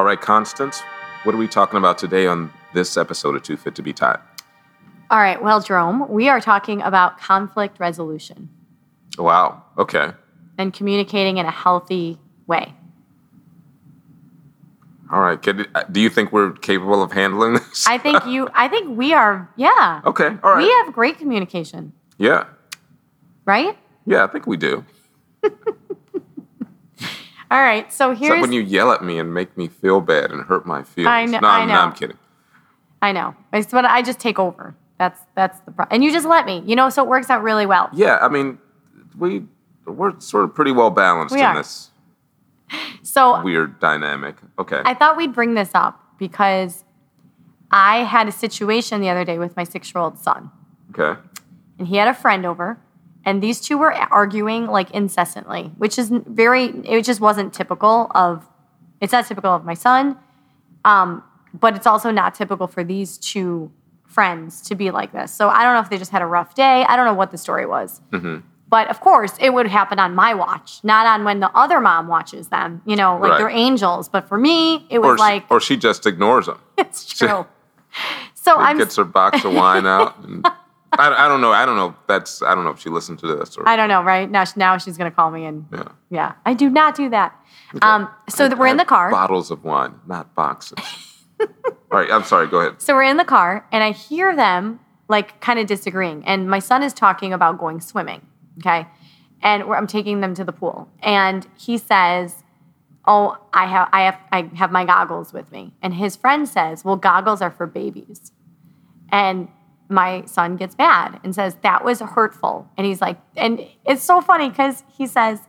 All right, Constance, what are we talking about today on this episode of Too Fit to Be Tied? All right, well, Jerome, we are talking about conflict resolution Wow. Okay. and communicating in a healthy way. All right. Can, uh, do you think we're capable of handling this? I think you, I think we are, yeah. okay. All right. We have great communication, yeah. right? Yeah, I think we do. All right, so Except here's, when you yell at me and make me feel bad and hurt my feelings. I know- No, I I'm, know. no, I'm kidding. I know, it's but I just take over. That's that's the problem, and you just let me, you know, so it works out really well. Yeah, I mean, we we're sort of pretty well balanced We in are. this So weird dynamic. Okay. I thought we'd bring this up because I had a situation the other day with my six year old son, okay. and he had a friend over, and these two were arguing like incessantly, which is very, it just wasn't typical of, it's not typical of my son, um, but it's also not typical for these two friends to be like this. So I don't know if they just had a rough day. I don't know what the story was. But of course, it would happen on my watch, not on when the other mom watches them. You know, like Right. they're angels. But for me, it was Or, she, like, or she just ignores them. it's true. So I'm, gets her box of wine out. And I, I don't know. I don't know. if That's I don't know if she listened to this or I don't know, right? Now, now she's going to call me and yeah. yeah, I do not do that. Um, so that we're in the car. Bottles of wine, not boxes. All right. I'm sorry. Go ahead. So we're in the car, and I hear them like kind of disagreeing. And my son is talking about going swimming. Okay, and we're, I'm taking them to the pool, and he says, "Oh, I have, I have, I have my goggles with me." And his friend says, "Well, goggles are for babies." And my son gets mad and says, That was hurtful. And he's like, and it's so funny because he says,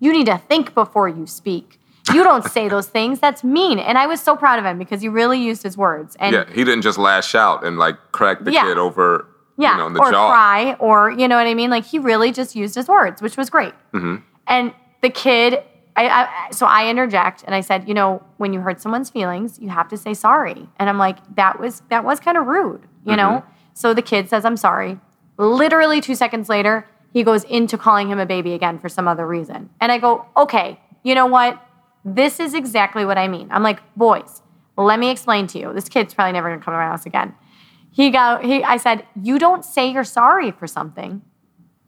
You need to think before you speak. You don't say those things. That's mean. And I was so proud of him because he really used his words. And Yeah. He didn't just lash out and like crack the Yeah. kid over. yeah, You know, in the or jaw. cry, or you know what I mean. Like he really just used his words, which was great. Mm-hmm. And the kid, I, I so I interject and I said, you know, when you hurt someone's feelings, you have to say sorry. And I'm like, that was that was kind of rude, you know. So the kid says, I'm sorry. Literally two seconds later, he goes into calling him a baby again for some other reason. And I go, okay, you know what? This is exactly what I mean. I'm like, boys, let me explain to you. This kid's probably never gonna come to my house again. He go, he I said, you don't say you're sorry for something,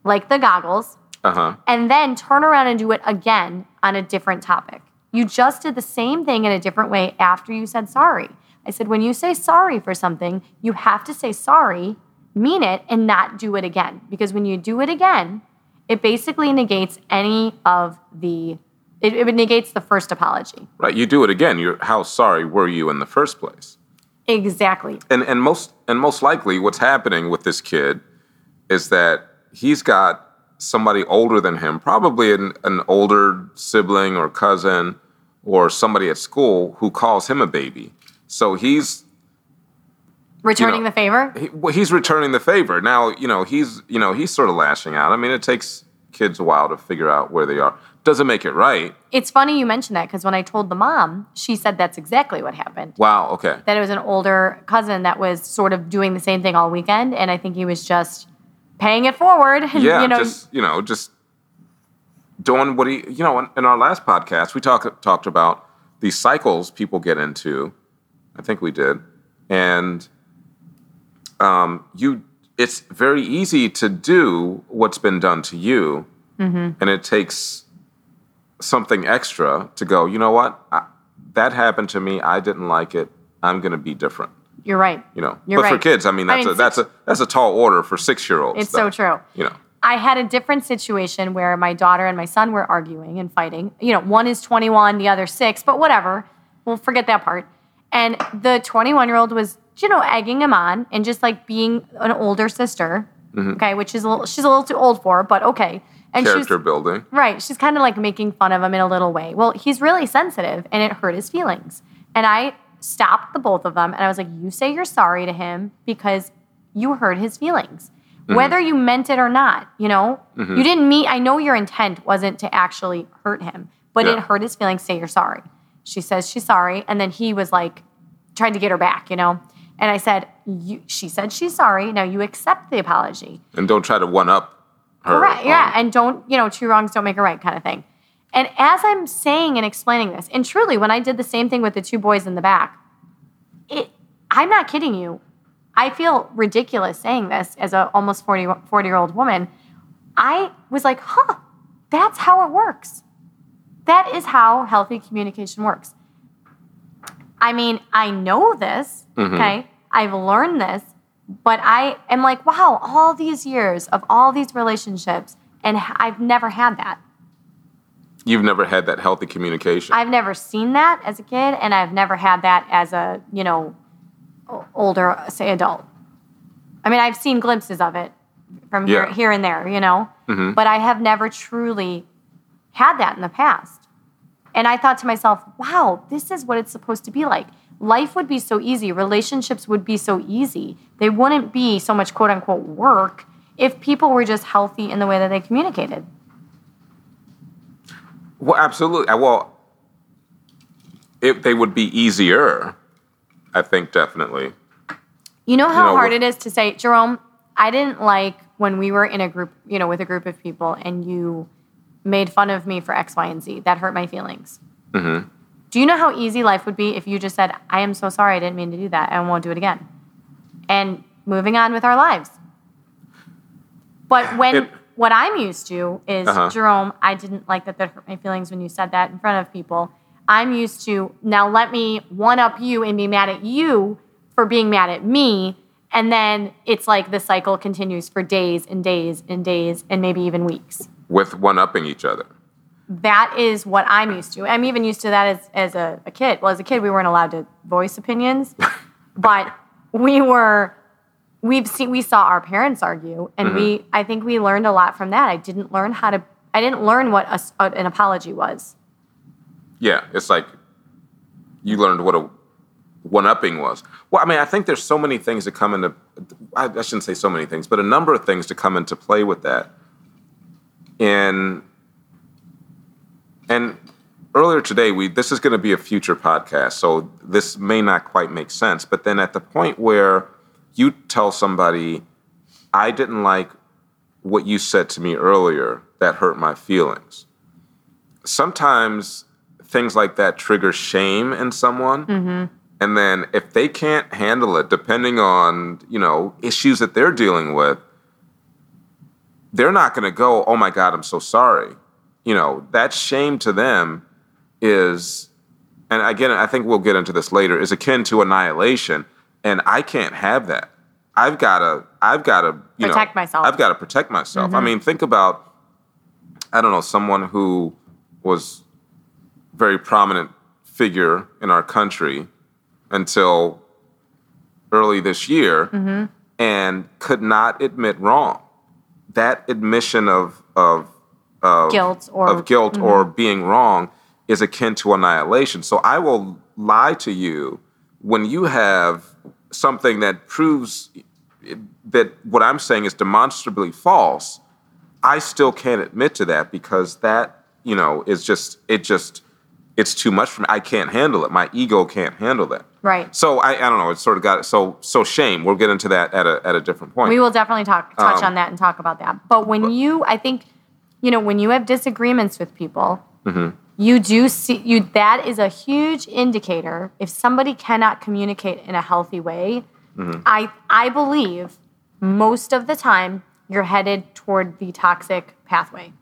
like the goggles, Uh huh. and then turn around and do it again on a different topic. You just did the same thing in a different way after you said sorry. I said, when you say sorry for something, you have to say sorry, mean it, and not do it again. Because when you do it again, it basically negates any of the, it, it negates the first apology. Right. You do it again. You're how sorry were you in the first place? Exactly. and and most and most likely what's happening with this kid is that he's got somebody older than him probably an, an older sibling or cousin or somebody at school who calls him a baby so he's Returning the favor. he, well, he's returning the favor now you know he's you know he's sort of lashing out i mean it takes kids a while to figure out where they are doesn't make it right It's funny you mentioned that because when I told the mom, she said that's exactly what happened. wow okay that it was an older cousin that was sort of doing the same thing all weekend, and I think he was just paying it forward. And, yeah you know, just you know just doing what he you know in, in our last podcast we talked talked about these cycles people get into i think we did and um you it's very easy to do what's been done to you Mm-hmm. and it takes something extra to go you know what I, that happened to me i didn't like it i'm going to be different you're right. you know You're but for kids i mean I that's mean, a that's a that's a tall order for six year olds It's so true. you know I had a different situation where my daughter and my son were arguing and fighting. You know, one is 21, the other six, but whatever. We'll forget that part. And the 21 year old was, you know, egging him on and just like being an older sister. Mm-hmm. Okay, which is a little, she's a little too old for, but okay. And Character building. Right. She's kind of like making fun of him in a little way. Well, he's really sensitive and it hurt his feelings. And I stopped the both of them and I was like, you say you're sorry to him because you hurt his feelings. Mm-hmm. Whether you meant it or not, you know, mm-hmm. you didn't mean, I know your intent wasn't to actually hurt him, but Yeah. it hurt his feelings. Say you're sorry. She says she's sorry. And then he was like, trying to get her back, you know? And I said, you, she said she's sorry. Now you accept the apology. And don't try to one up her. Right, yeah, and don't, you know, two wrongs don't make a right kind of thing. And as I'm saying and explaining this, and truly, when I did the same thing with the two boys in the back, it, I'm not kidding you. I feel ridiculous saying this as a almost 40, 40 year old woman. I was like, huh, that's how it works. That is how healthy communication works. I mean, I know this, mm-hmm. okay? I've learned this, but I am like, wow, all these years of all these relationships, and I've never had that. You've never had that healthy communication. I've never seen that as a kid, and I've never had that as a, you know, older, say, adult. I mean, I've seen glimpses of it from here, Yeah. here and there, you know, mm-hmm. but I have never truly had that in the past. And I thought to myself, wow, this is what it's supposed to be like. Life would be so easy, relationships would be so easy. They wouldn't be so much quote unquote work if people were just healthy in the way that they communicated. Well, absolutely. Uh, Well, if they would be easier, I think definitely. You know how know, hard it is to say, Jerome, I didn't like when we were in a group, you know, with a group of people and you made fun of me for X, Y, and Z. That hurt my feelings. Mm-hmm. Do you know how easy life would be if you just said, I am so sorry, I didn't mean to do that, and won't do it again? And moving on with our lives. But when It- what I'm used to is, Uh-huh. Jerome, I didn't like that that hurt my feelings when you said that in front of people. I'm used to now let me one up you and be mad at you for being mad at me. And then it's like the cycle continues for days and days and days and maybe even weeks. With one upping each other. That is what I'm used to. I'm even used to that as, as a, a kid. Well, as a kid, we weren't allowed to voice opinions, but we were, we've seen, we saw our parents argue, and we, mm-hmm. I think we learned a lot from that. I didn't learn how to, I didn't learn what a an apology was. Yeah, it's like you learned what a one upping was. Well, I mean, I think there's so many things that come into, I, I shouldn't say so many things, but a number of things to come into play with that. And, and earlier today, we, this is going to be a future podcast, so this may not quite make sense. But then at the point where you tell somebody, I didn't like what you said to me earlier, that hurt my feelings sometimes things like that trigger shame in someone. Mm-hmm. And then if they can't handle it, depending on, you know, issues that they're dealing with, they're not going to go, oh my God, I'm so sorry. You know, that shame to them is, and again, I think we'll get into this later, is akin to annihilation. And I can't have that. I've got to, I've got to, you Protect know, myself. I've got to protect myself. I mean, think about, I don't know, someone who was very prominent figure in our country until early this year Mm-hmm. and could not admit wrong. That admission of of of Guilt or- mm-hmm. guilt or being wrong is akin to annihilation. So I will lie to you when you have something that proves that what I'm saying is demonstrably false. I still can't admit to that because that, you know, is just it just it's too much for me. I can't handle it. My ego can't handle that. Right. So I, I don't know. It's sort of got so so shame. We'll get into that at a at a different point. We will definitely talk touch Um, on that and talk about that. But when you, I think, you know, when you have disagreements with people, Mm-hmm. you do see you. That is a huge indicator. If somebody cannot communicate in a healthy way, Mm-hmm. I I believe most of the time you're headed toward the toxic pathway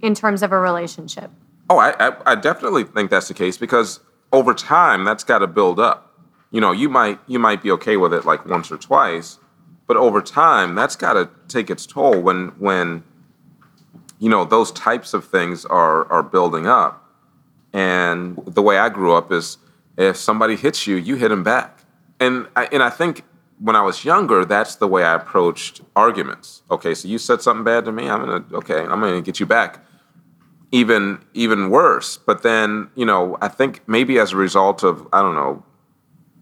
in terms of a relationship. Oh, I, I, I definitely think that's the case because over time that's got to build up. You know, you might you might be okay with it like once or twice, but over time that's got to take its toll when when you know those types of things are are building up. And the way I grew up is if somebody hits you, you hit them back. And I, and I think when I was younger, that's the way I approached arguments. Okay, so you said something bad to me, I'm gonna okay, I'm gonna get you back. Even even worse. But then, you know, I think maybe as a result of, I don't know,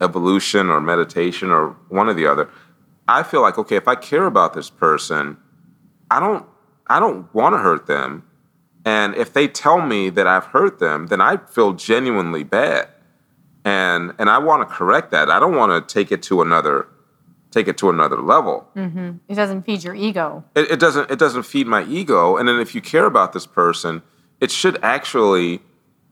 evolution or meditation or one or the other, I feel like, okay, if I care about this person, I don't I don't want to hurt them. And if they tell me that I've hurt them, then I feel genuinely bad. And and I want to correct that. I don't want to take it to another take it to another level. Mm-hmm. It doesn't feed your ego. It, it doesn't it doesn't feed my ego. And then if you care about this person, it should actually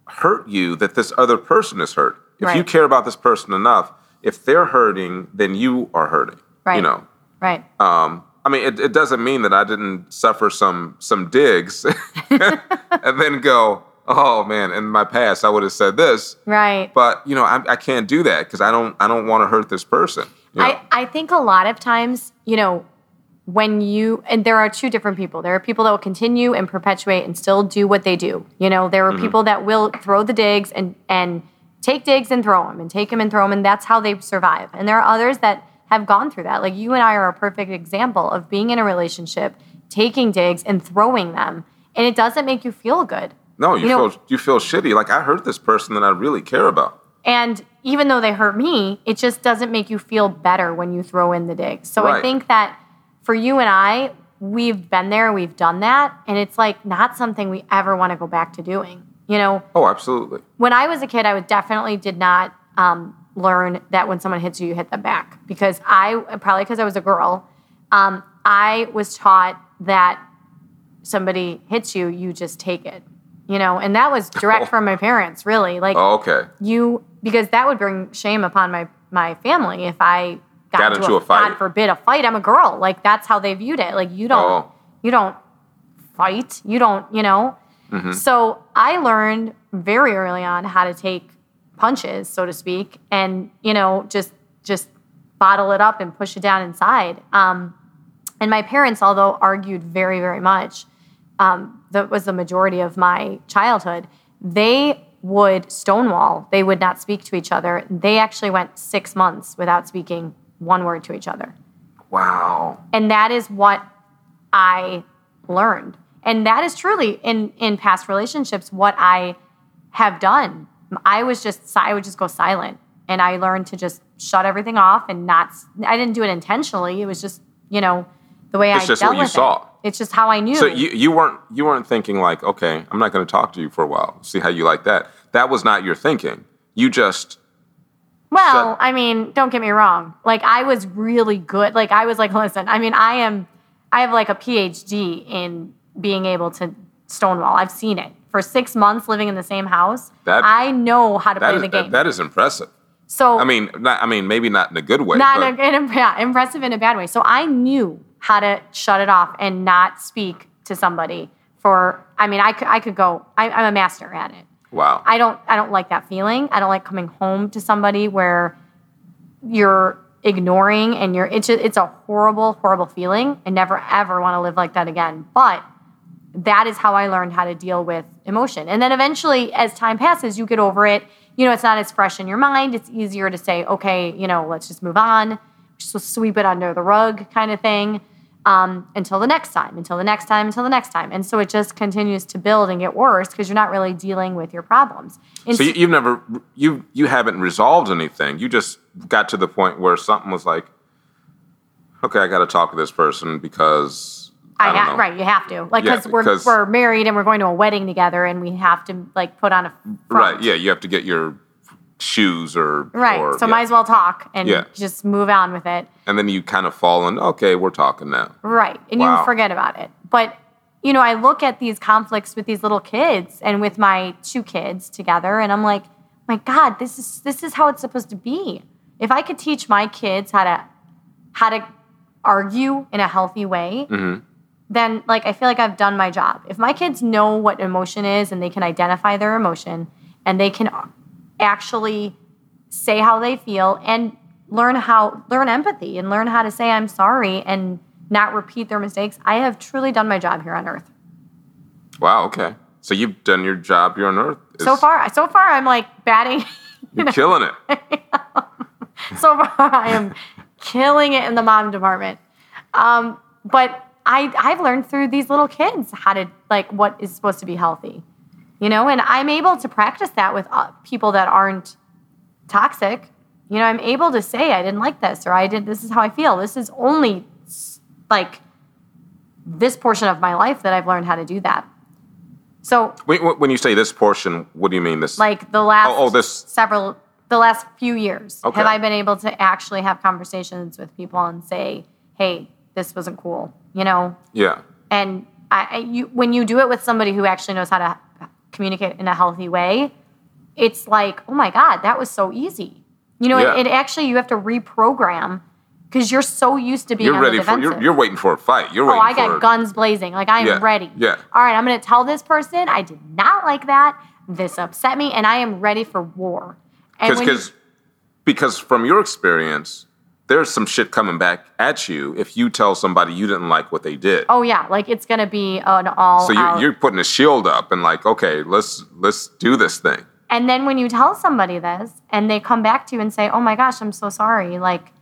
hurt you that this other person is hurt. If you care about this person enough, if they're hurting, then you are hurting. Right. You know. Right. Um, I mean, it, it doesn't mean that I didn't suffer some some digs, and then go, oh man, in my past I would have said this, right. but you know, I, I can't do that because I don't I don't want to hurt this person. you know? I, I think a lot of times, you know, when you, and there are two different people. There are people that will continue and perpetuate and still do what they do. You know, there are Mm-hmm. people that will throw the digs and, and take digs and throw them and take them and throw them, and that's how they survive. And there are others that have gone through that. Like you and I are a perfect example of being in a relationship, taking digs and throwing them, and it doesn't make you feel good. no, you, you know- feel you feel shitty. Like I hurt this person that I really care about. And even though they hurt me, it just doesn't make you feel better when you throw in the digs. So I think that for you and I, we've been there, we've done that, and it's like not something we ever want to go back to doing. You know, Oh, absolutely. when I was a kid, I would definitely did not um, learn that when someone hits you, you hit them back because I probably because I was a girl, um, I was taught that somebody hits you, you just take it. You know, and that was direct from my parents, really. Like Oh, okay. you because that would bring shame upon my my family if I got, Got into a fight. God forbid a fight. I'm a girl. Like that's how they viewed it. Like you don't Oh. you don't fight. You don't you know. Mm-hmm. So I learned very early on how to take punches, so to speak, and you know just just bottle it up and push it down inside. Um, and my parents, although argued very very much, um, that was the majority of my childhood. They would stonewall. They would not speak to each other. They actually went six months without speaking one word to each other. Wow. And that is what I learned. And that is truly in in past relationships what I have done. I was just I would just go silent and I learned to just shut everything off and not I didn't do it intentionally. It was just, you know, the way It's I just dealt what you with saw. it. It's just how I knew. So you, you weren't you weren't thinking like, okay, I'm not going to talk to you for a while. See how you like that. That was not your thinking. You just Well, Shut- I mean, don't get me wrong. Like I was really good. Like I was like, listen, I mean, I am I have like a PhD in being able to stonewall. I've seen it. For 6 months living in the same house, That- I know how to play is, the game. that is impressive. so I mean, not, I mean, maybe not in a good way. not but in a, in a- yeah, impressive in a bad way. So I knew how to shut it off and not speak to somebody for I mean, I could I could go I, I'm a master at it. wow. I don't I don't like that feeling. I don't like coming home to somebody where you're ignoring and you're it's just, it's a horrible horrible feeling. I never ever want to live like that again. But that is how I learned how to deal with emotion. And then eventually as time passes, you get over it. You know, it's not as fresh in your mind. It's easier to say, okay, you know, let's just move on. Just sweep it under the rug kind of thing. Um, until the next time, until the next time, until the next time. And so it just continues to build and get worse because you're not really dealing with your problems. And so you, you've never you you haven't resolved anything. You just got to the point where something was like, okay, I got to talk to this person because I, I don't ha- know. right, you have to. Like, Yeah, cause we're, we're married and we're going to a wedding together and we have to, like, put on a front. Right. Yeah. You have to get your shoes or Right. Or, so yeah. might as well talk and Yeah. just move on with it. And then you kind of fall in. Okay, we're talking now. Right. And Wow. you forget about it. But, you know, I look at these conflicts with these little kids and with my two kids together and I'm like, my God, this is this is how it's supposed to be. If I could teach my kids how to how to argue in a healthy way, Mm-hmm. Then like I feel like I've done my job. If my kids know what emotion is and they can identify their emotion and they can actually say how they feel and learn how learn empathy and learn how to say I'm sorry and not repeat their mistakes, I have truly done my job here on earth. Wow. Okay. So you've done your job here on Earth. So It's- far, so far I'm like batting you're killing it. so far I am killing it in the mom department. Um, but I, I've learned through these little kids how to like what is supposed to be healthy, you know, and I'm able to practice that with uh, people that aren't toxic. You know, I'm able to say I didn't like this or I did this is how I feel. This is only like this portion of my life that I've learned how to do that. So When, when you say this portion, what do you mean? This like the last Oh, oh, this- several the last few years Okay. have i been able to actually have conversations with people and say hey this wasn't cool you know yeah, and I, I you when you do it with somebody who actually knows how to communicate in a healthy way it's like oh my god that was so easy you know Yeah. it, it actually you have to reprogram because you're so used to being you're ready for you're, you're waiting for a fight. You're ready. Oh, I got guns blazing. Like I am Yeah, ready. yeah. All right, I'm going to tell this person I did not like that. This upset me, and I am ready for war. Because because from your experience, there's some shit coming back at you if you tell somebody you didn't like what they did. oh yeah, like it's going to be an all so you're, you're putting a shield up and like, okay, let's let's do this thing. and then when you tell somebody this, and they come back to you and say, "Oh my gosh, I'm so sorry," like.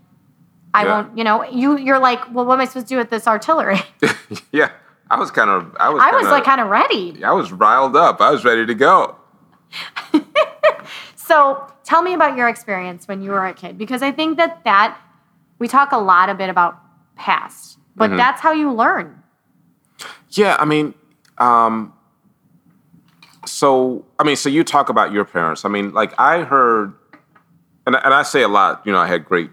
I Yeah. won't, you know, you you're like, well, what am I supposed to do with this artillery? yeah, I was kind of I was I was kinda, like kind of ready. I was riled up. I was ready to go. So tell me about your experience when you were a kid, because I think that that we talk a lot a bit about past, but Mm-hmm. that's how you learn. Yeah, I mean, um, so I mean, so you talk about your parents. I mean, like I heard, and and I say a lot. You know, I had great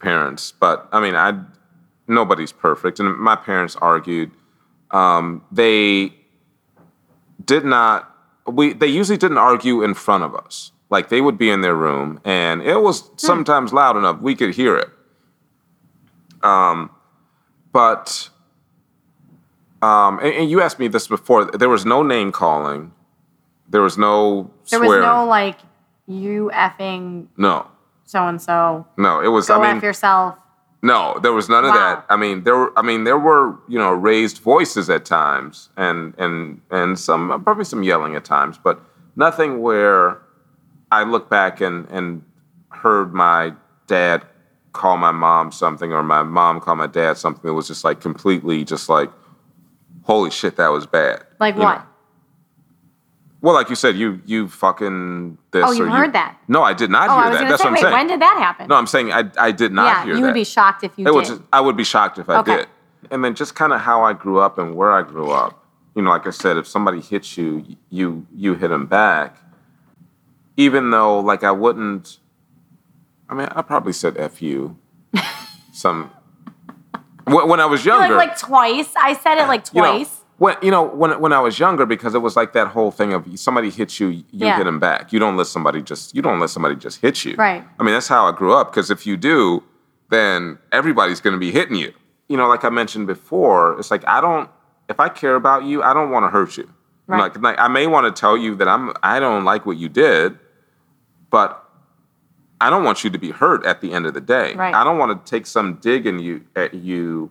parents, but I mean, I nobody's perfect, and my parents argued. Um, they did not. We they usually didn't argue in front of us. Like they would be in their room, and it was sometimes loud enough we could hear it. Um, but um, and, and you asked me this before. There was no name calling. There was no There was no like you effing no, so and so. no. It was. Go I mean, F yourself. no, there was none of Wow. that. I mean, there. Were, I mean, there were you know raised voices at times, and and and some probably some yelling at times, but nothing where I look back and and heard my dad call my mom something or my mom call my dad something that was just like completely just like, holy shit, that was bad. Like You what? know? Well, like you said, you you fucking this. Oh, you heard that? No, I did not Oh, hear that. That's say, what I'm wait, saying. when did that happen? No, I'm saying I, I did not yeah, hear that. you that. would be shocked if you it did. was just, I would be shocked if I Okay. did. And then just kind of how I grew up and where I grew up. You know, like I said, if somebody hits you, you you hit them back. Even though, like, I wouldn't. I mean, I probably said "f you." Some when I was like, younger, like twice. I said it like you know, twice. when you know when when I was younger, because it was like that whole thing of somebody hits you, you Yeah. hit them back. You don't let somebody just you don't let somebody just hit you. Right. I mean, that's how I grew up. Because if you do, then everybody's going to be hitting you. You know, like I mentioned before, it's like I don't. If I care about you, I don't want to hurt you. Right. Like, like I may want to tell you that I'm I don't like what you did, but I don't want you to be hurt at the end of the day. Right. I don't want to take some dig in you at you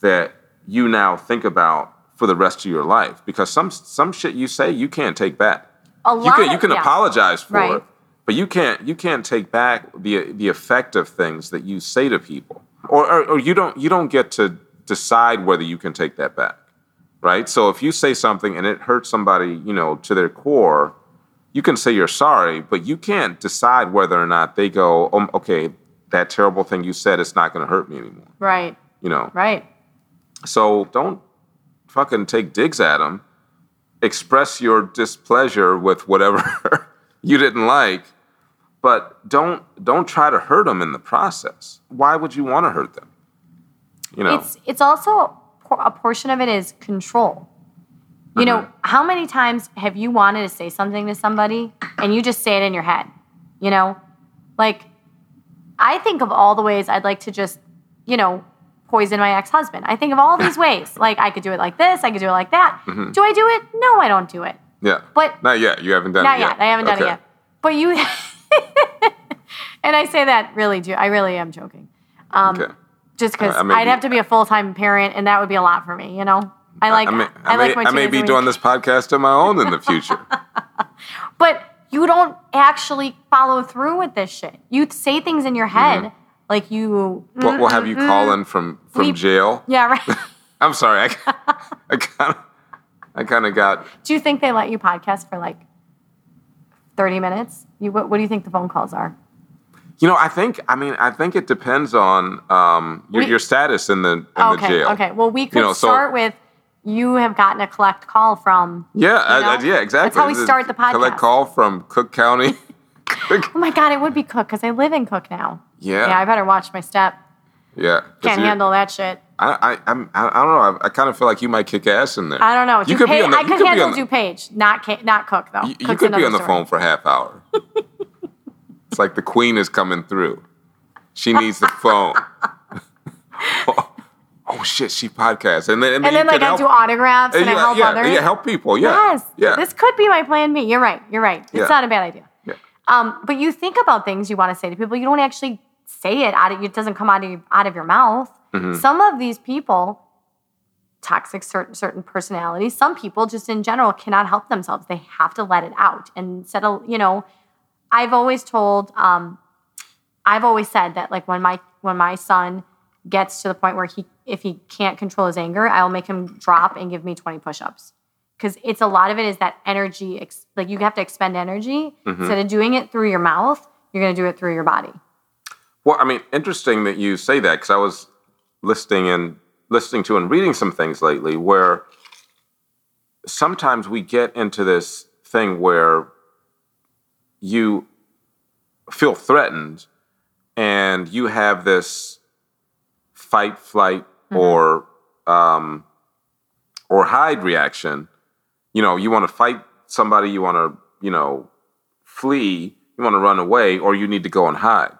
that you now think about for the rest of your life because some some shit you say you can't take back. A You lot. can you of- can yeah. apologize for Right. it, but you can't you can't take back the the effect of things that you say to people, or, or or you don't you don't get to decide whether you can take that back, right? So if you say something and it hurts somebody, you know, to their core, you can say you're sorry, but you can't decide whether or not they go, um, okay, that terrible thing you said, it's not going to hurt me anymore, Right. you know. Right. So don't fucking take digs at them. Express your displeasure with whatever you didn't like, but don't don't try to hurt them in the process. Why would you want to hurt them? You know. It's it's also a portion of it is control. You know, how many times have you wanted to say something to somebody and you just say it in your head? You know, like I think of all the ways I'd like to just, you know, poison my ex-husband. I think of all these ways. Like I could do it like this, I could do it like that. Do I do it? No, I don't do it. yeah. But not yet. You haven't done not it yet. I haven't done Okay. it yet. But you and I say that really do I really am joking. Um, Okay. just because may I'd have to be a full time parent, and that would be a lot for me. You know, I like I may, I, I like may, my I may be doing this podcast on my own in the future. but you don't actually follow through with this shit. You say things in your head Mm-hmm. Like you. What will have you calling from from We- jail? Yeah, right. I'm sorry. I, I kind of I kind of got do you think they let you podcast for like 30 minutes? You what, what do you think the phone calls are? You know, I think I mean I think it depends on um, your, We- your status in the in okay, the jail. okay. Well, we could know, so- start with you have gotten a collect call from. Yeah, I, I- yeah, exactly. That's how we start the podcast. Collect call from Cook County. Cook- Oh my God, it would be Cook because I live in Cook now. Yeah. Yeah, I better watch my step. Yeah. Can't handle that shit. I, I, I'm, I, don't know. I, I kind of feel like you might kick ass in there. I don't know. You could be on the- I could could handle DuPage, not not Cook though. You, you could be on the story. phone for a half hour. it's like the queen is coming through. She needs the phone. oh, shit, she podcasts, and then and, And then like I do autographs and yeah, I help yeah, others. yeah, help people. Yeah, Yes. yeah, This could be my plan B. You're right. You're right. It's Yeah. not a bad idea. yeah. Um, but you think about things you want to say to people. You don't actually say it out of it doesn't come out of your, out of your mouth. Mm-hmm. Some of these people, toxic certain certain personalities. Some people just in general cannot help themselves. They have to let it out. And of you know, I've always told, um, I've always said that like when my when my son gets to the point where he if he can't control his anger, I'll make him drop and give me 20 push-ups. Because it's a lot of it is that energy, ex- like you have to expend energy. Mm-hmm. Instead of doing it through your mouth, you're gonna do it through your body. Well, I mean, interesting that you say that because I was listening and listening to and reading some things lately where sometimes we get into this thing where you feel threatened and you have this fight, flight, or um, or hide reaction. You know, you want to fight somebody, you want to, you know, flee, you want to run away, or you need to go and hide.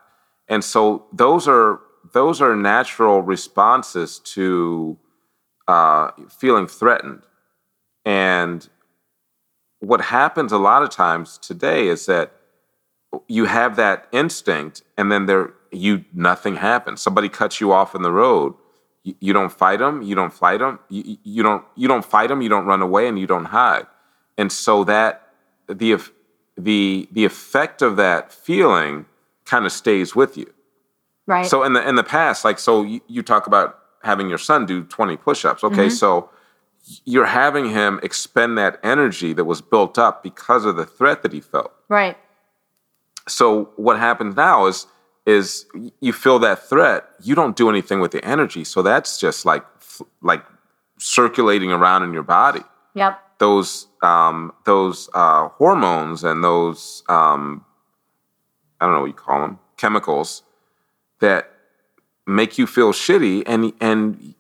And so those are those are natural responses to uh, feeling threatened. And what happens a lot of times today is that you have that instinct, and then there you nothing happens. Somebody cuts you off in the road. You, you don't fight them. You don't fight them. You, you don't you don't fight them. You don't run away, and you don't hide. And so that the the the effect of that feeling kind of stays with you. Right. So in the in the past, like so, you, you talk about having your son do twenty push-ups. Okay, mm-hmm. so you're having him expend that energy that was built up because of the threat that he felt. right. So what happens now is is you feel that threat, you don't do anything with the energy. So that's just like like circulating around in your body. Yep. Those um, those uh, hormones and those um, I don't know what you call them chemicals that make you feel shitty and and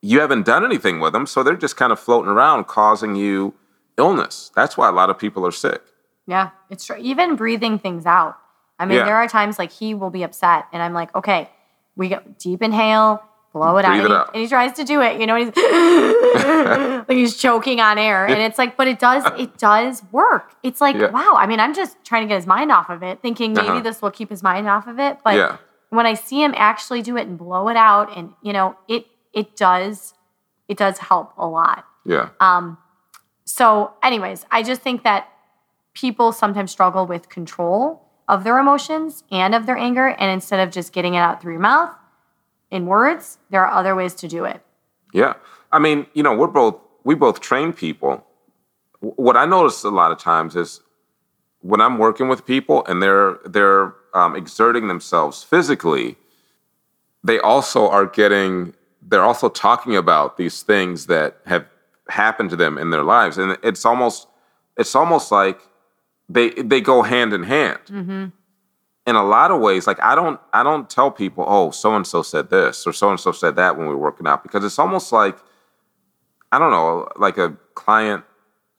you haven't done anything with them, so they're just kind of floating around, causing you illness. That's why a lot of people are sick. Yeah, it's true. Even breathing things out. I mean, Yeah. there are times like he will be upset, and I'm like, okay, we go deep inhale, blow it out. Breathe And, he, out. and he tries to do it, you know, and he's like he's choking on air, and it's like, but it does, it does work. It's like, Yeah. wow. I mean, I'm just trying to get his mind off of it, thinking maybe Uh-huh. this will keep his mind off of it. But Yeah. when I see him actually do it and blow it out, and you know, it it does, it does help a lot. Yeah. So, anyways, I just think that people sometimes struggle with control of their emotions and of their anger. And instead of just getting it out through your mouth in words, there are other ways to do it. Yeah. I mean, you know, we're both we both train people. What I notice a lot of times is when I'm working with people and they're they're um, exerting themselves physically, they also are getting they're also talking about these things that have happened to them in their lives, and it's almost it's almost like they they go hand in hand in a lot of ways like i don't i don't tell people oh so and so said this or so and so said that when we were working out because it's almost like i don't know like a client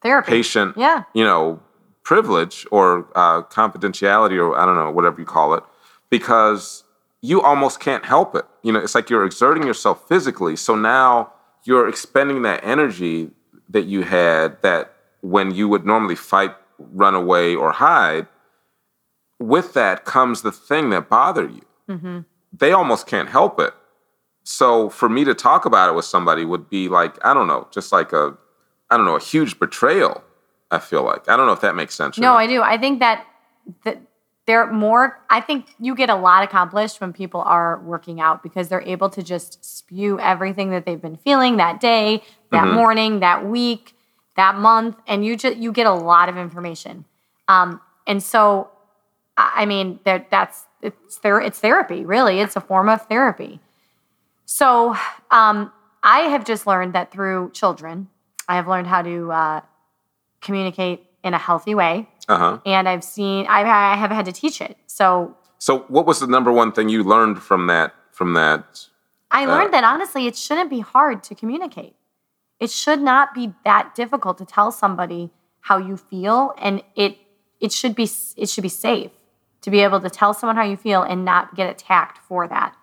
Therapy. patient Yeah. you know privilege or uh, confidentiality or i don't know whatever you call it because you almost can't help it you know it's like you're exerting yourself physically so now you're expending that energy that you had that when you would normally fight run away or hide with that comes the thing that bothered you they almost can't help it so for me to talk about it with somebody would be like i don't know just like a i don't know a huge betrayal i feel like i don't know if that makes sense No. I do. I think that that they're more i think you get a lot accomplished when people are working out because they're able to just spew everything that they've been feeling that day that Mhm. morning that week that month and you just you get a lot of information um, and so i mean there that's it's there it's therapy really it's a form of therapy so um, i have just learned that through children i have learned how to uh, communicate in a healthy way Uh-huh. and I've seen I, I have had to teach it. So So what was the number one thing you learned from that from that? I Uh, learned that honestly, it shouldn't be hard to communicate. It should not be that difficult to tell somebody how you feel, and it it should be it should be safe to be able to tell someone how you feel and not get attacked for that.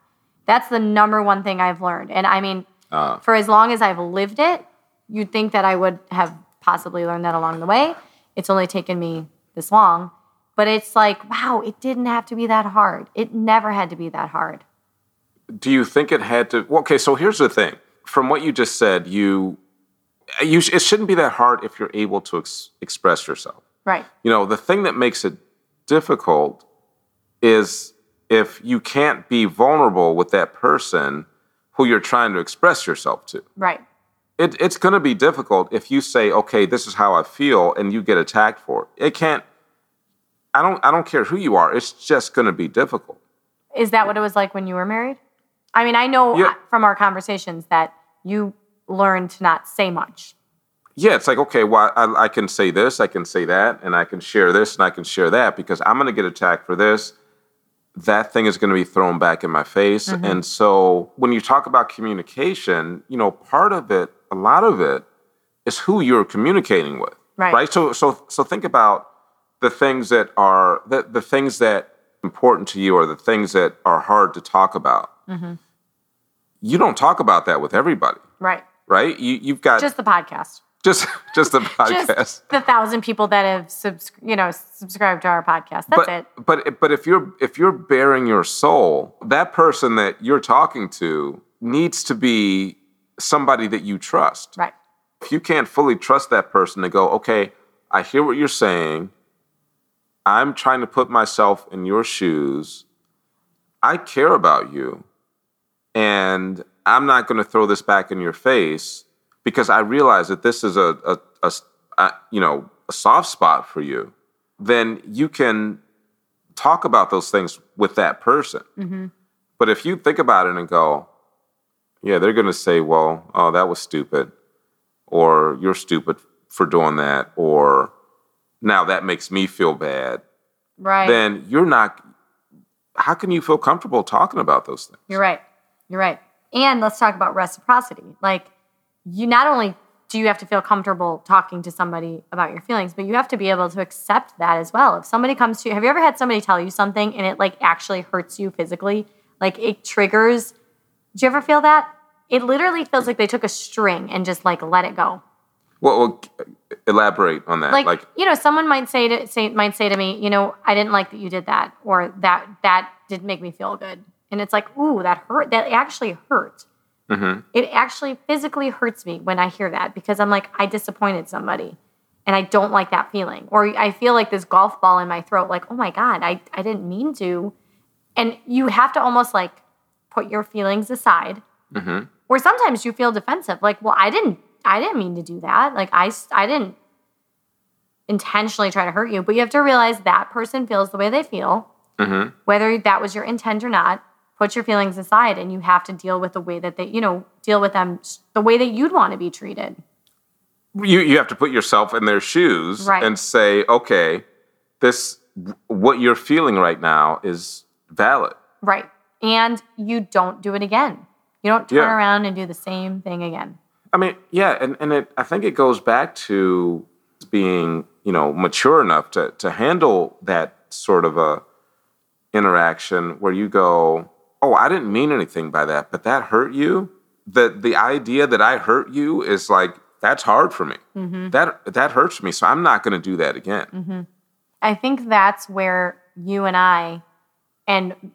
That's the number one thing I've learned. And I mean, Uh, for as long as I've lived it, you'd think that I would have possibly learned that along the way. It's only taken me this long, but it's like, wow, it didn't have to be that hard. It never had to be that hard. do you think it had to? well, Okay, so here's the thing. From what you just said, you you sh- it shouldn't be that hard if you're able to ex- express yourself. Right. You know, the thing that makes it difficult is if you can't be vulnerable with that person who you're trying to express yourself to. Right. It, it's going to be difficult if you say, "Okay, this is how I feel," and you get attacked for it. It can't. I don't. I don't care who you are. It's just going to be difficult. Is that what it was like when you were married? I mean, I know Yeah. from our conversations that you learned to not say much. Yeah, it's like okay, well, I, I can say this, I can say that, and I can share this, and I can share that because I'm going to get attacked for this. That thing is going to be thrown back in my face, Mm-hmm. and so when you talk about communication, you know, part of it, a lot of it, is who you're communicating with, Right. So, so, so think about the things that are the, the things that important to you, or the things that are hard to talk about. Mm-hmm. You don't talk about that with everybody, Right. Right? You, you've got Just the podcast. just just the podcast. Just the thousand people that have subs- you know subscribed to our podcast. That's but it. but but if you're if you're baring your soul, that person that you're talking to needs to be somebody that you trust. Right. If you can't fully trust that person to go, okay, I hear what you're saying. I'm trying to put myself in your shoes. I care about you. And I'm not going to throw this back in your face because I realize that this is a, a, a a, you know, a soft spot for you. Then you can talk about those things with that person. Mm-hmm. But if you think about it and go, yeah, they're going to say, well, oh, that was stupid, or you're stupid for doing that, or now that makes me feel bad, Right. then you're not, how can you feel comfortable talking about those things? You're right. You're right. And let's talk about reciprocity. Like, you not only do you have to feel comfortable talking to somebody about your feelings, but you have to be able to accept that as well. If somebody comes to you, have you ever had somebody tell you something and it like actually hurts you physically? Like it triggers. Do you ever feel that? It literally feels like they took a string and just like let it go. Well, well, elaborate on that. like, Like, you know someone might say to say might say to me you know i didn't like that you did that or that that didn't make me feel good and it's like ooh that hurt that actually hurt. Mhm. it actually physically hurts me when i hear that because i'm like i disappointed somebody and i don't like that feeling. Or i feel like this golf ball in my throat like oh my god i, I didn't mean to. And you have to almost like put your feelings aside. Mhm. or sometimes you feel defensive like well i didn't i didn't mean to do that. Like I, I didn't intentionally try to hurt you. But you have to realize that person feels the way they feel Mhm. whether that was your intent or not put your feelings aside and you have to deal with the way that they you know deal with them the way that you'd want to be treated you, you have to put yourself in their shoes Right. and say, okay, this, what you're feeling right now is valid. right and you don't do it again you don't turn Yeah. around and do the same thing again I mean, yeah, and, and it, I think it goes back to being, you know, mature enough to, to handle that sort of a interaction where you go, oh, I didn't mean anything by that, but that hurt you. The the idea that I hurt you is like that's hard for me. That that hurts me, so I'm not going to do that again. I think that's where you and I and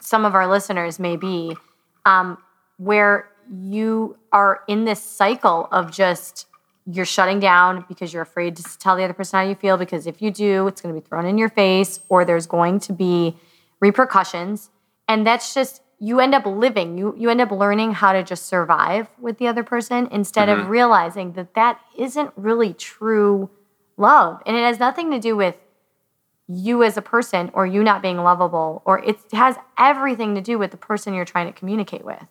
some of our listeners may be, um, where you are in this cycle of just you're shutting down because you're afraid to tell the other person how you feel because if you do, it's going to be thrown in your face or there's going to be repercussions. And that's just you end up living you you end up learning how to just survive with the other person instead Mm-hmm. of realizing that that isn't really true love and it has nothing to do with you as a person or you not being lovable or it has everything to do with the person you're trying to communicate with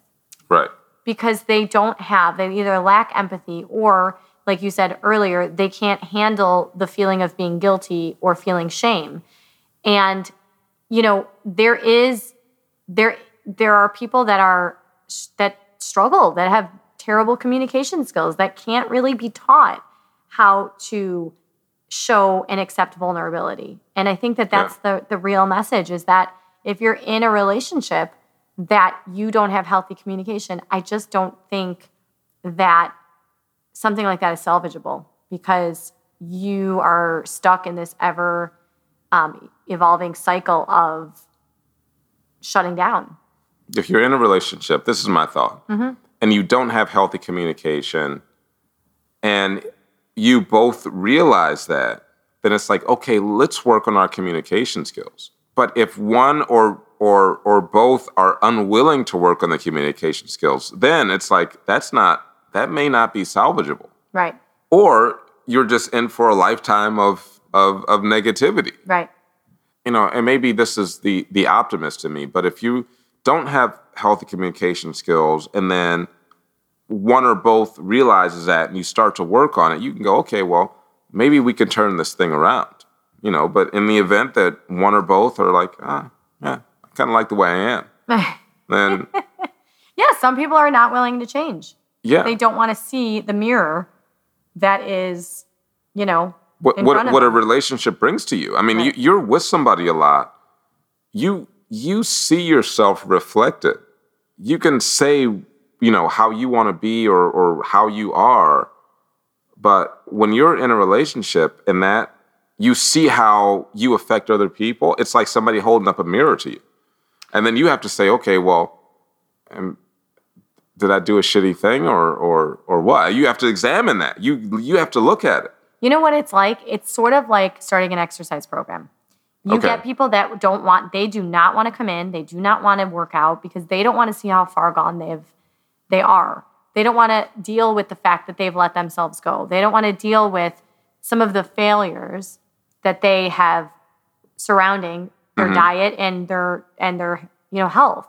Right. because they don't have they either lack empathy or like you said earlier they can't handle the feeling of being guilty or feeling shame and you know there is there there are people that are that struggle that have terrible communication skills that can't really be taught how to show and accept vulnerability. And i think that that's the the real message is that if you're in a relationship that you don't have healthy communication i just don't think that something like that is salvageable because you are stuck in this ever um, evolving cycle of shutting down. If you're in a relationship, this is my thought, mm-hmm. and you don't have healthy communication, and you both realize that, then it's like, okay, let's work on our communication skills. But if one or or or both are unwilling to work on the communication skills, then it's like that's not that may not be salvageable. right. Or you're just in for a lifetime of of of negativity. Right you know, and maybe this is the the optimist in me, but if you don't have healthy communication skills and then one or both realizes that and you start to work on it, you can go, okay, well, maybe we can turn this thing around. You know, but in the event that one or both are like, ah, yeah, I kind of like the way I am, then yeah some people are not willing to change yeah, they don't want to see the mirror that is you know what what, what a relationship brings to you. I mean, Right. you, you're with somebody a lot. You you see yourself reflected. You can say, you know, how you want to be or or how you are, but when you're in a relationship and that you see how you affect other people, it's like somebody holding up a mirror to you, and then you have to say, okay, well, did I do a shitty thing or or or what? You have to examine that. You you have to look at it. You know what it's like? It's sort of like starting an exercise program. You Okay. get people that don't want, they do not want to come in, they do not want to work out because they don't want to see how far gone they've they are. They don't want to deal with the fact that they've let themselves go. They don't want to deal with some of the failures that they have surrounding their diet and their and their you know health.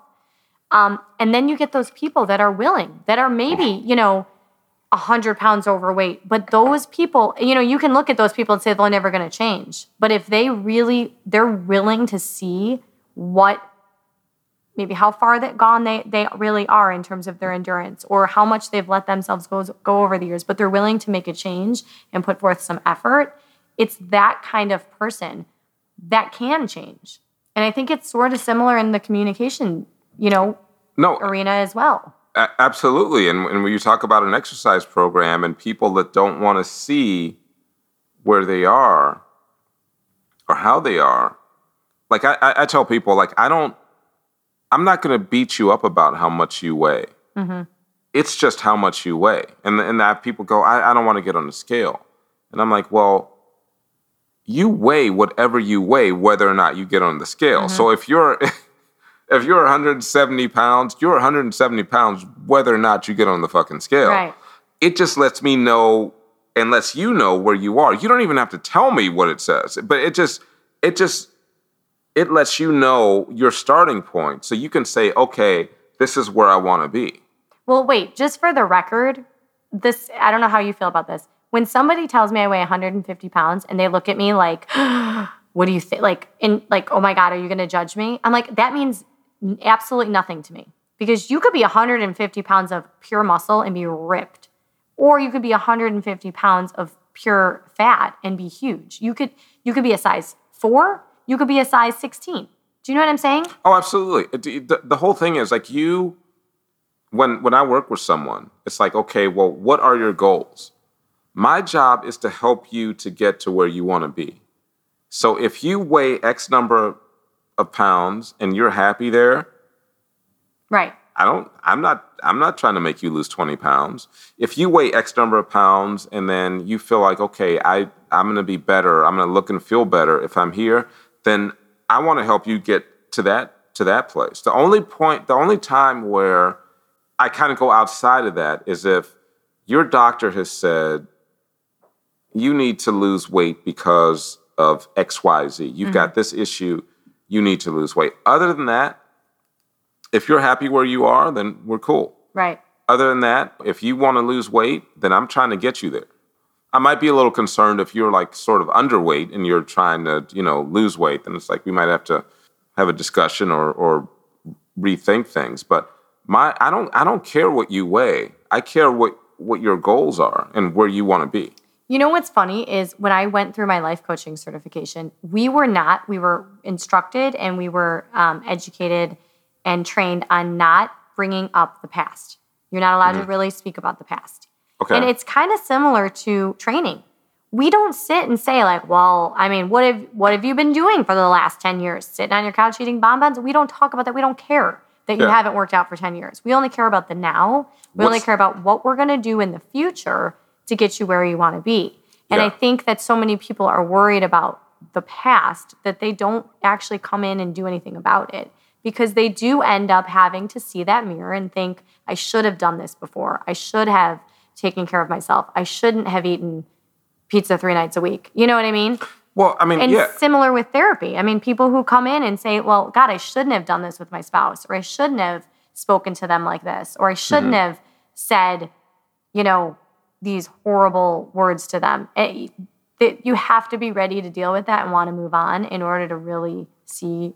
Um, and then you get those people that are willing, that are maybe you know 100 pounds overweight. But those people, you know, you can look at those people and say they're never going to change. But if they really, they're willing to see what, maybe how far that gone they, they really are in terms of their endurance or how much they've let themselves go, go over the years, but they're willing to make a change and put forth some effort. It's that kind of person that can change. And I think it's sort of similar in the communication, you know, No, arena as well. Absolutely. And, and when you talk about an exercise program and people that don't want to see where they are or how they are, like I, I, tell people, like I don't, I'm not going to beat you up about how much you weigh. Mm-hmm. It's just how much you weigh. And and that people go, I, I don't want to get on the scale. And I'm like, well, you weigh whatever you weigh, whether or not you get on the scale. Mm-hmm. So if you're if you're 170 pounds, you're 170 pounds whether or not you get on the fucking scale. Right. It just lets me know and lets you know where you are. You don't even have to tell me what it says, but it just it just it lets you know your starting point so you can say, okay, this is where I want to be. Well, wait, just for the record, this I don't know how you feel about this. When somebody tells me I weigh 150 pounds and they look at me like, what do you think? Like, in like, oh my God, are you gonna judge me? I'm like, that means absolutely nothing to me. Because you could be 150 pounds of pure muscle and be ripped. Or you could be 150 pounds of pure fat and be huge. You could you could be a size four, you could be a size 16. Do you know what I'm saying? Oh, absolutely. The, the whole thing is like you, when when I work with someone, it's like, okay, well, what are your goals? My job is to help you to get to where you want to be. So if you weigh X number of pounds and you're happy there, Right. I don't I'm not I'm not trying to make you lose 20 pounds. If you weigh X number of pounds and then you feel like, okay, I, I'm gonna be better, I'm gonna look and feel better if I'm here, then I want to help you get to that to that place. The only point, the only time where I kind of go outside of that is if your doctor has said you need to lose weight because of XYZ. You've mm-hmm. got this issue, you need to lose weight. Other than that, if you're happy where you are, then we're cool. Right. Other than that, if you want to lose weight, then I'm trying to get you there. I might be a little concerned if you're like sort of underweight and you're trying to, you know, lose weight, then it's like we might have to have a discussion or or rethink things. But my I don't I don't care what you weigh. I care what what your goals are and where you want to be. You know what's funny is when I went through my life coaching certification, we were not, we were instructed and we were um, educated and trained on not bringing up the past. You're not allowed to really speak about the past. Okay. And it's kind of similar to training. We don't sit and say like, "Well, I mean, what have what have you been doing for the last 10 years? Sitting on your couch eating bonbons?" We don't talk about that. We don't care that you haven't worked out for 10 years. We only care about the now. We only care about what we're going to do in the future to get you where you want to be. And I think that so many people are worried about the past that they don't actually come in and do anything about it because they do end up having to see that mirror and think, I should have done this before. I should have taken care of myself. I shouldn't have eaten pizza three nights a week. You know what I mean? well, I mean, And yeah. similar with therapy. I mean, people who come in and say, well, God, I shouldn't have done this with my spouse, or I shouldn't have spoken to them like this, or I shouldn't Mm-hmm. have said, you know, these horrible words to them. It- that you have to be ready to deal with that and want to move on in order to really see,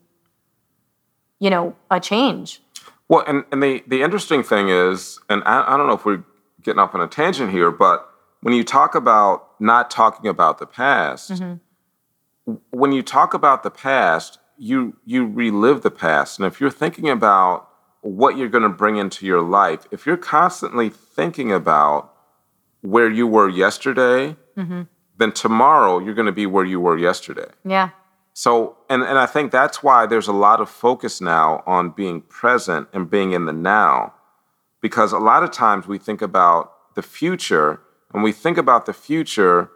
you know, a change. Well, and, and the, the interesting thing is, and I, I don't know if we're getting off on a tangent here, but when you talk about not talking about the past, mm-hmm. when you talk about the past, you you relive the past. And if you're thinking about what you're going to bring into your life, if you're constantly thinking about where you were yesterday, mm-hmm. then tomorrow you're going to be where you were yesterday. Yeah. So, and, and I think that's why there's a lot of focus now on being present and being in the now, because a lot of times we think about the future and we think about the future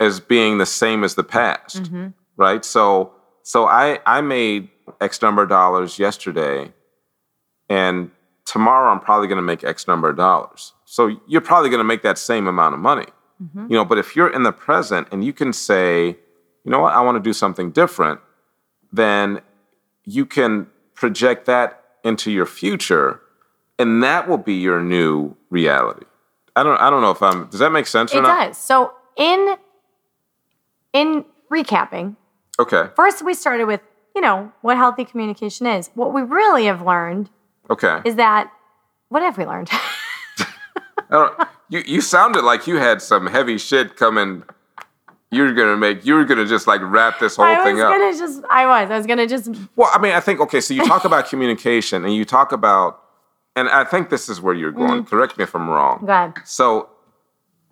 as being the same as the past, mm-hmm. right? So, so I, I made X number of dollars yesterday, and tomorrow I'm probably going to make X number of dollars. So you're probably going to make that same amount of money, mm-hmm. you know. But if you're in the present and you can say, you know what, I want to do something different, then you can project that into your future, and that will be your new reality. I don't, I don't know if I'm. Does that make sense or It does. So in in recapping, Okay. first we started with, you know, what healthy communication is. What we really have learned Okay. is that what have we learned? I don't, you you sounded like you had some heavy shit coming. You're gonna make. You were gonna just like wrap this whole thing up. I was gonna just I was. I was gonna just Well, I mean, I think okay. So you talk about communication, and you talk about, and I think this is where you're going. Mm-hmm. Correct me if I'm wrong. go ahead. So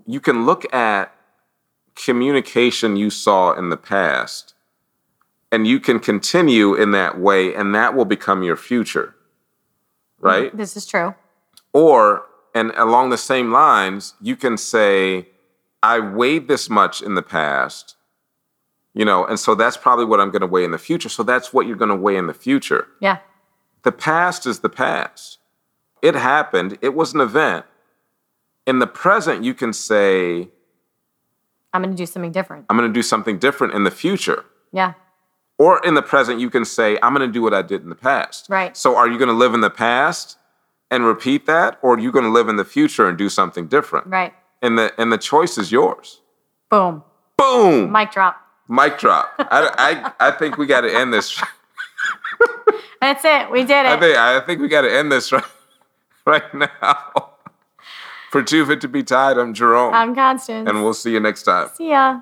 you can look at communication you saw in the past, and you can continue in that way, and that will become your future, mm-hmm. right? This is true. Or, and along the same lines, you can say, I weighed this much in the past, you know, and so that's probably what I'm going to weigh in the future. So that's what you're going to weigh in the future. Yeah. The past is the past. It happened, it was an event. In the present, you can say, I'm gonna do something different. I'm going to do something different in the future. Yeah. Or in the present, you can say, I'm going to do what I did in the past. Right. So are you going to live in the past and repeat that? Or are you going to live in the future and do something different? Right. And the, and the choice is yours. Boom. Boom! Mic drop. Mic drop. I, I, I think we got to end this. That's it. We did it. I think, I think we got to end this right, right now. For Too Fit to Be Tied, I'm Jerome. I'm Constance. and we'll see you next time. See ya.